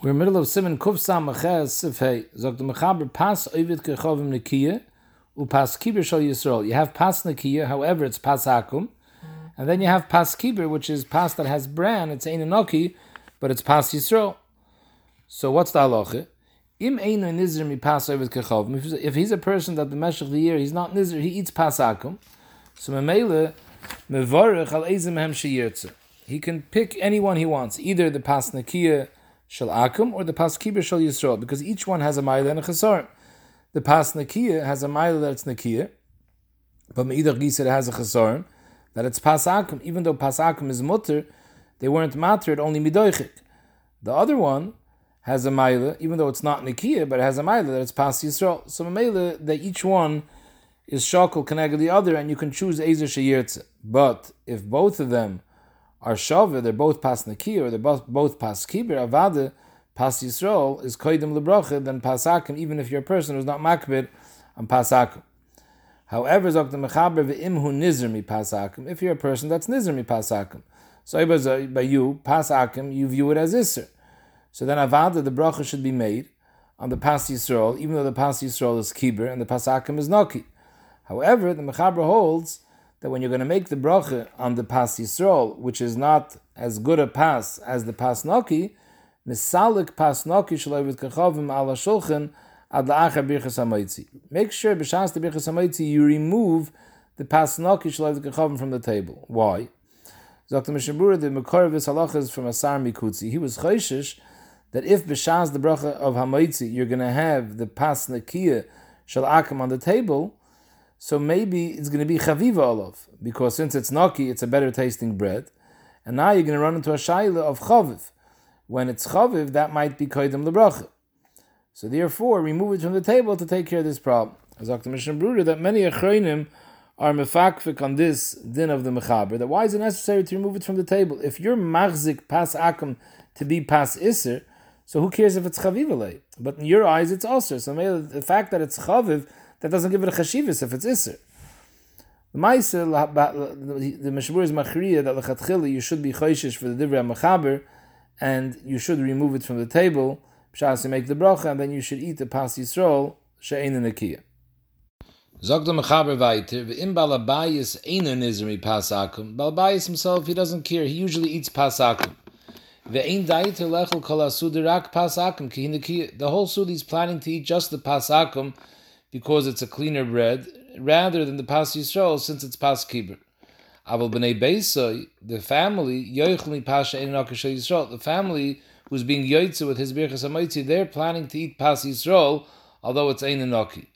We're in the middle of Siman Kuf Samech Ches Sifhei. Zog the Mechaber Pas Ovid Kechovim Nekiya U Pas Kiber Shal Yisrael. You have Pas Nekiya, however it's Pas Akum. And then you have Pas Kibir, which is Pas that has bran. It's Ein but it's Pas Yisrael. So what's the halacha? Im Ein Nizr Mi Pas Ovid Kechovim. If he's- a person that the Meshach of the year, he's not Nizr, he eats Pas Akum. So Memele, Mevorech Al Ezim Hem Sheyirtze. He can pick anyone he wants, either the Pas Nekiya, Shal Akum or the Pas Kiber Shal Yisrael, because each one has a Maila and a Chesarim. The Pas Nakiya has a Maila that it's Nakiya, but Meidach Gisa has a Chesarim, that it's Pas Akum. Even though Pas Akum is Mutter, they weren't Matter, only Midoichik. The other one has a Maila, even though it's not Nakiya, but it has a Maila that it's Pas Yisrael. So Maila, that each one is Shakal Keneged the other, and you can choose Ezer Sheyirtze. But if both of them are Shaveh, they're both Pas or they're both, both Pas Kiber, Avada, Pas Yisrael is Koidim Lebrocha, then Pas Akim, even if you're a person who's not Makbid on Pas Akim. However, Zok the Mechaber ve'imhu nizr mi Pas Akim, if you're a person that's nizr mi Pas Akim. So Ibaz, uh, by you, Pas Akim, you view it as Isser. So then Avada, the bracha should be made on the Pas Yisrael, even though the Pas Yisrael is Kiber and the Pas Akim is Noki. However, the Mechaber holds that when you're going to make the bracha on the Pas Yisrael, which is not as good a pass as the Pas Noki, misalik Pas Noki shaloy kachavim ala shulchan ad la'achar birchas. Make sure b'shas the birchas hamoitzi you remove the Pas Noki shaloy kachavim from the table. Why? Dr. Mishabura, the Mekor of his halachas from Asar Mikutzi, he was choishish that if b'shas the bracha of hamoitzi you're going to have the Pas Nakiya shal akim on the table, so maybe it's going to be chaviva olav because since it's naki, it's a better tasting bread, and now you're going to run into a shaila of chaviv. When it's chaviv, that might be koidem lebracha. So therefore, remove it from the table to take care of this problem. As Dr. Mishnah Brura, that many achronim are mefakfik on this din of the mechaber. That why is it necessary to remove it from the table? If you're machzik pas akum to be pas iser, so who cares if it's chaviv? But in your eyes, it's also. So the fact that it's chaviv that doesn't give it a chashivas if it's iser. The Maisa, the Meshbur is machriya that lechatchila you should be choishish for the divrei mechaber, and you should remove it from the table. Pshas you make the bracha, and then you should eat the pas yisrael she'ein nekiya. Zog the mechaber weiter, v'im balabayis einu nizri pas akum. Balabayis himself, he doesn't care. He usually eats pasakum. Ve'ein daiter lechel kol asudirak pas akum ki. The whole sud he's planning to eat just the pas akum because it's a cleaner bread, rather than the pas yisrael since it's pas kiber. Aval b'nei beisai, the family yoichli pasha ein nakasha yisrael. The family who's being yoitze with his birchas hamoitzi, they're planning to eat pas yisrael, although it's ein enoki.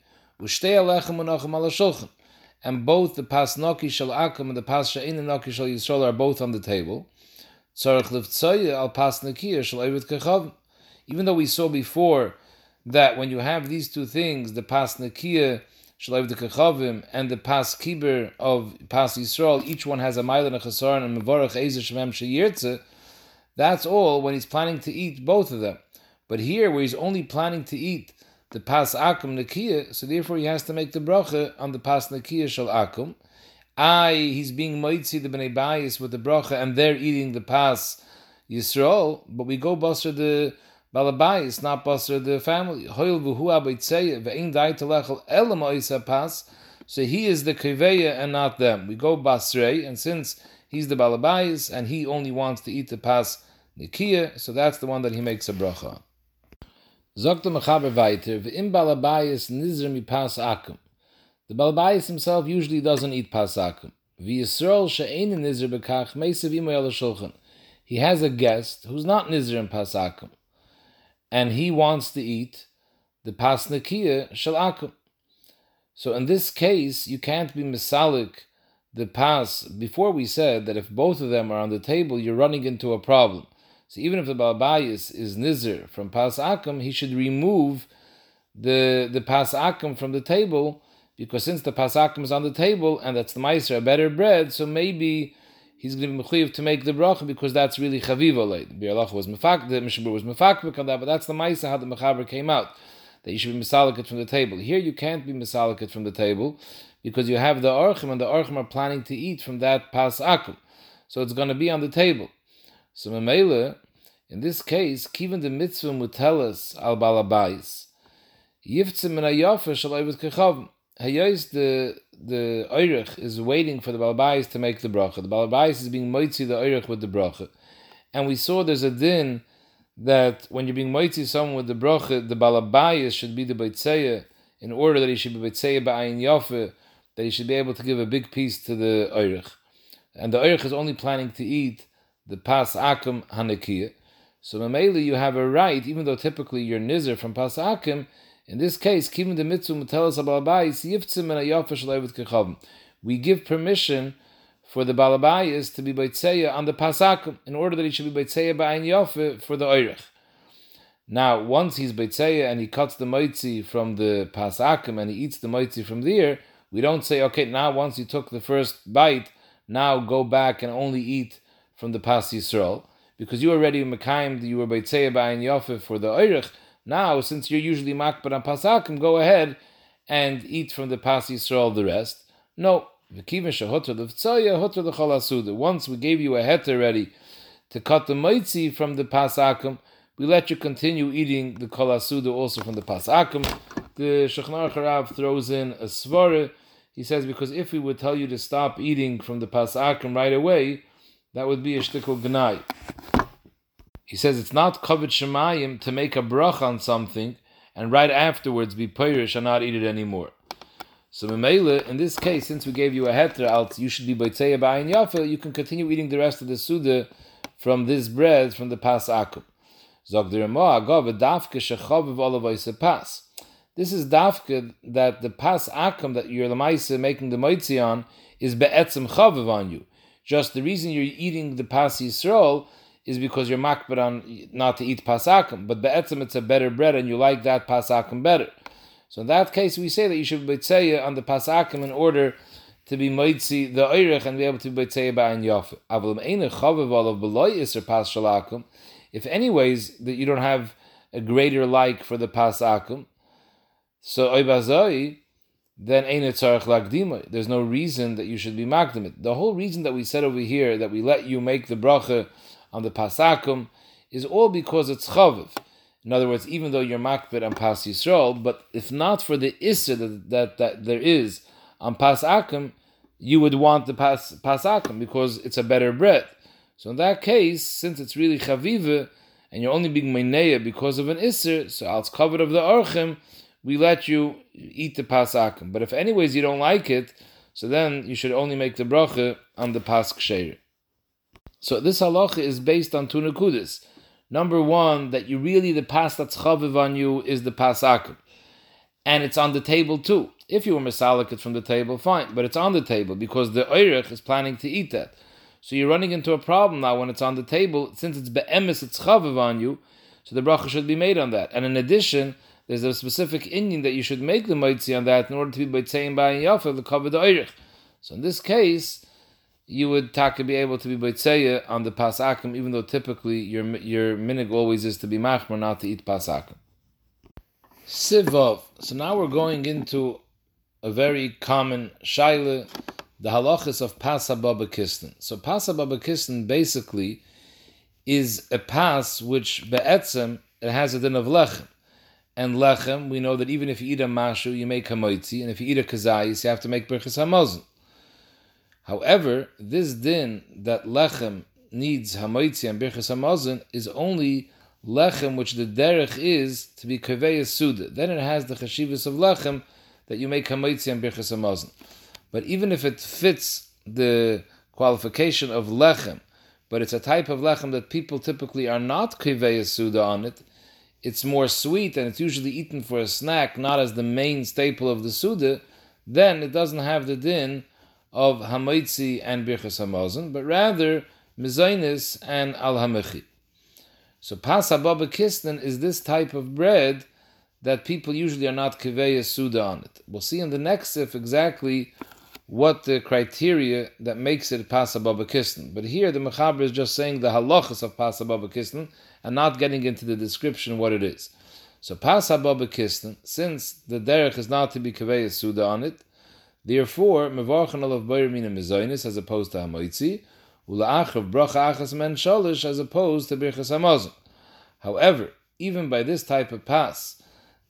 Ushtei alechem ala shulchan. And both the pas noki shal akum and the pas she'ein noki shal yisrael are both on the table. Tzarech livtzoye al pas nekiya shal evet kechavim. Even though we saw before that when you have these two things, the pas nekiya shalav the kechavim and the pas kiber of pas Yisrael, each one has a mile and a chesaron and mevorach ezer shemem sheyirtze. That's all when he's planning to eat both of them. But here, where he's only planning to eat the pas akum nekiya, so therefore he has to make the bracha on the pas nekiya shal akum. I, he's being moitzi the bnei bayis with the bracha, and they're eating the pas Yisrael, but we go basra the Balabayis, not Basra the family. So he is the kiveya and not them. We go Basrei, and since he's the Balabais and he only wants to eat the pas Nikiya, so that's the one that he makes a bracha. the Balabayis himself usually doesn't eat pas akum. He has a guest who's not nizr in pas and he wants to eat the pas nakiya shel akum. So in this case, you can't be misalik the pas. Before we said that if both of them are on the table, you're running into a problem. So even if the balabayis is nizr from pas akum, he should remove the the pas akum from the table because since the pas akum is on the table and that's the meiser a better bread, so maybe he's going to be mechuyev to make the bracha because that's really chaviva late. The Biur Halacha was mefak, the Mishabur was mefakvik on that, but that's the ma'isa how the mechaber came out that you should be misalikat from the table. Here you can't be misalikat from the table because you have the orchim and the orchim are planning to eat from that pas akum, so it's going to be on the table. So memele In this case, kiven the mitzvah mutelas al balabais, yivtzim min hayofa shal oivet kechavim. Hayos the the oirich is waiting for the balabais to make the bracha. The balabais is being moitzi the oirich with the bracha. And we saw there's a din that when you're being moitzi someone with the bracha, the balabais should be the beitzeya in order that he should be beitzeya ba'ayin yofa, that he should be able to give a big piece to the oirich. And the oirich is only planning to eat the pas akum hanekiyah. So Mamela, you have a right, even though typically you're nizer from pas akum, in this case, keeping the mitzvah mutelas abalabais yiftzim and. We give permission for the balabayas to be beitzeya on the pasakum in order that he should be beitzeya ba'ayin for the oirich. Now, once he's beitzeya and he cuts the moitzi from the pasakum and he eats the moitzi from there, we don't say, okay, now once you took the first bite, now go back and only eat from the pas yisrael because you already mekayim you were beitzeya ba'ayin for the oirich. Now, since you're usually makbar on pasakim, go ahead and eat from the pasis pas yisrael the rest. No, once we gave you a heter ready to cut the moitzi from the pasakim, we let you continue eating the kol also from the pasakim. The Shechnar Charav throws in a svara. He says because if we would tell you to stop eating from the pasakim right away, that would be a shtickle gnai. He says it's not kavod shemayim to make a brach on something and right afterwards be pirish and not eat it anymore. So Memela, in this case, since we gave you a heter alt, you should be boitzeya ba'ayin yafa, you can continue eating the rest of the suda from this bread from the pas akum. Zog the Ramah, agav dafke shechaviv olavoise pas. This is dafke that the pas akum that you're lemaisa making the moitzi on is be'etzem chaviv on you. Just the reason you're eating the pas yisrael is because you're makbar on not to eat pasakum, but be'etzim it's a better bread and you like that pasakum better. So in that case, we say that you should be on the pasakim in order to be moitzi the oirich and be able to be beitzeya ba'an yof. Avalim eine chaviv olav beloy iser pas shalakum. If anyways that you don't have a greater like for the pasakum, so oibazoi, then eine tzarech lagdima. There's no reason that you should be makdimit. The whole reason that we said over here that we let you make the bracha on the pasakum is all because it's chaviv. In other words, even though you're makbid on pas yisrael, but if not for the isser that, that, that there is on pasakum, you would want the pas pasakum because it's a better bread. So in that case, since it's really chaviva and you're only being meineya because of an isser, so als covered of the archim, we let you eat the pasakum. But if anyways you don't like it, so then you should only make the bracha on the pas ksheir. So this halacha is based on two nekudas. Number one, that you really the pas that's chaviv on you is the pasakim, and it's on the table too. If you were misalik it's from the table, fine, but it's on the table because the oirich is planning to eat that. So you're running into a problem now when it's on the table, since it's be'emes, it's chaviv on you, so the bracha should be made on that. And in addition, there's a specific Indian that you should make the moitzi on that in order to be b'tzein by yafa the cover the oirich. So in this case, you would taka be able to be boitzeya on the pasakim, even though typically your your minig always is to be machmer, not to eat pasakim. Sivov. So now we're going into a very common shaila, the halachas of pasababa kistan. So pasababa kistan basically is a pass which be'etzem it has a din of lechem. And lechem, we know that even if you eat a mashu, you make hamoitzi, and if you eat a kazayis, you have to make berchas hamazon. However, this din that lechem needs hamoitzi and birchas hamazon is only lechem which the derech is to be kaveya suda. Then it has the chashivas of lechem that you make hamoitzi and birchas hamazon. But even if it fits the qualification of lechem, but it's a type of lechem that people typically are not kaveya suda on it, it's more sweet and it's usually eaten for a snack, not as the main staple of the suda, then it doesn't have the din of Hamaitzi and Birchas Hamazon, but rather Mizainis and Al Hamichi. So Pas Hababa Kistan is this type of bread that people usually are not Kiveya Suda on it. We'll see in the next sif exactly what the criteria that makes it Pas Hababa Kistan. But here the Mechaber is just saying the halachas of Pas Hababa Kistan and not getting into the description what it is. So Pas Hababa Kistan, since the derech is not to be Kiveya Suda on it, Therefore, mevarchan olav boirimina mizoinis as opposed to hamoitzi, ula'achav bracha achas men shalish as opposed to birchas hamazon. However, even by this type of pass,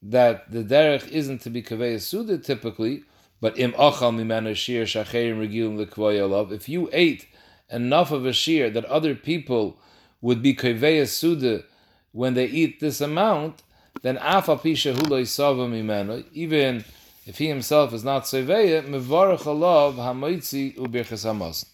that the derech isn't to be kaveh suda typically, but im achal mimana shir shacherim regilim lekvoyalav. If you ate enough of a shear that other people would be kaveh suda when they eat this amount, then afa pisha huloi even if he himself is not seveya, mevarach alav hamoitzi ubirchas hamas.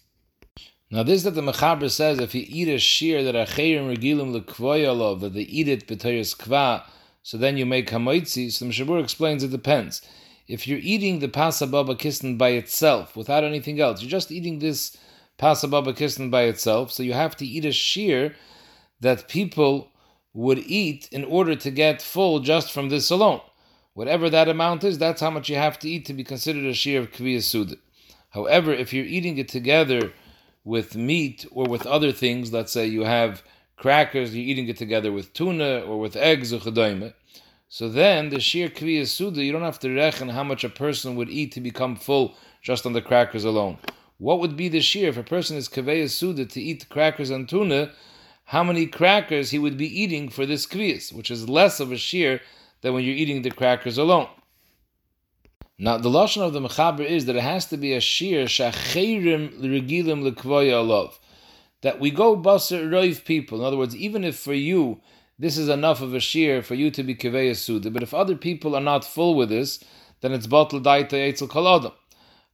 Now this that the Mechaber says, if he eat a shear that acherim regilim lekvoyalav, that they eat it b'teres kva, so then you make hamoitzi, so the Mishabur explains it depends. If you're eating the pasababa kistan by itself, without anything else, you're just eating this pasababa kistan by itself, so you have to eat a shear that people would eat in order to get full just from this alone. Whatever that amount is, that's how much you have to eat to be considered a shear of kviyas suda. However, if you're eating it together with meat or with other things, let's say you have crackers, you're eating it together with tuna or with eggs or so then the sheer kviyas suda, you don't have to reckon how much a person would eat to become full just on the crackers alone. What would be the shear if a person is kviyas suda to eat crackers and tuna? How many crackers he would be eating for this kviyas, which is less of a shear than when you're eating the crackers alone. Now, the lashon of the mechaber is that it has to be a shear shacherim regilim lekvoya alav. That we go baser roiv people. In other words, even if for you this is enough of a shear for you to be kiveya suda, but if other people are not full with this, then it's bottle daita etzel kaladam.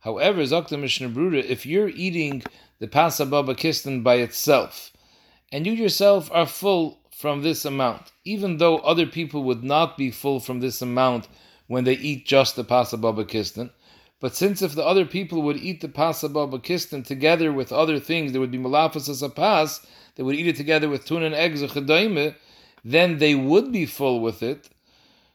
However, Zakta Mishnah Brura, if you're eating the pasababa kistan by itself, and you yourself are full from this amount, even though other people would not be full from this amount when they eat just the pasababa kistan. But since if the other people would eat the pasababa kistan together with other things, there would be malafas as a pas, they would eat it together with tuna and eggs or chedaime, then they would be full with it.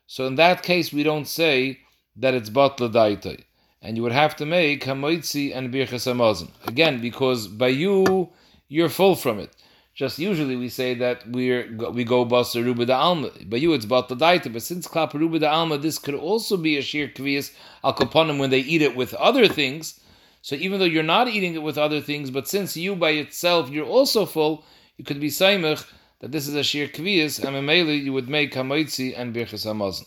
So in that case, we don't say that it's batla daitai. And you would have to make hamoitzi and birchas hamazon. Again, because by you, you're full from it. Just usually we say that we're we go bas ruba da alma. but you it's bat daita, but since klap ruba da alma, this could also be a shir kvias al kaponim when they eat it with other things. So even though you're not eating it with other things, but since you by itself you're also full, you could be saimach that this is a shir kvias, and you would make hamoitzi and birchas hamazon.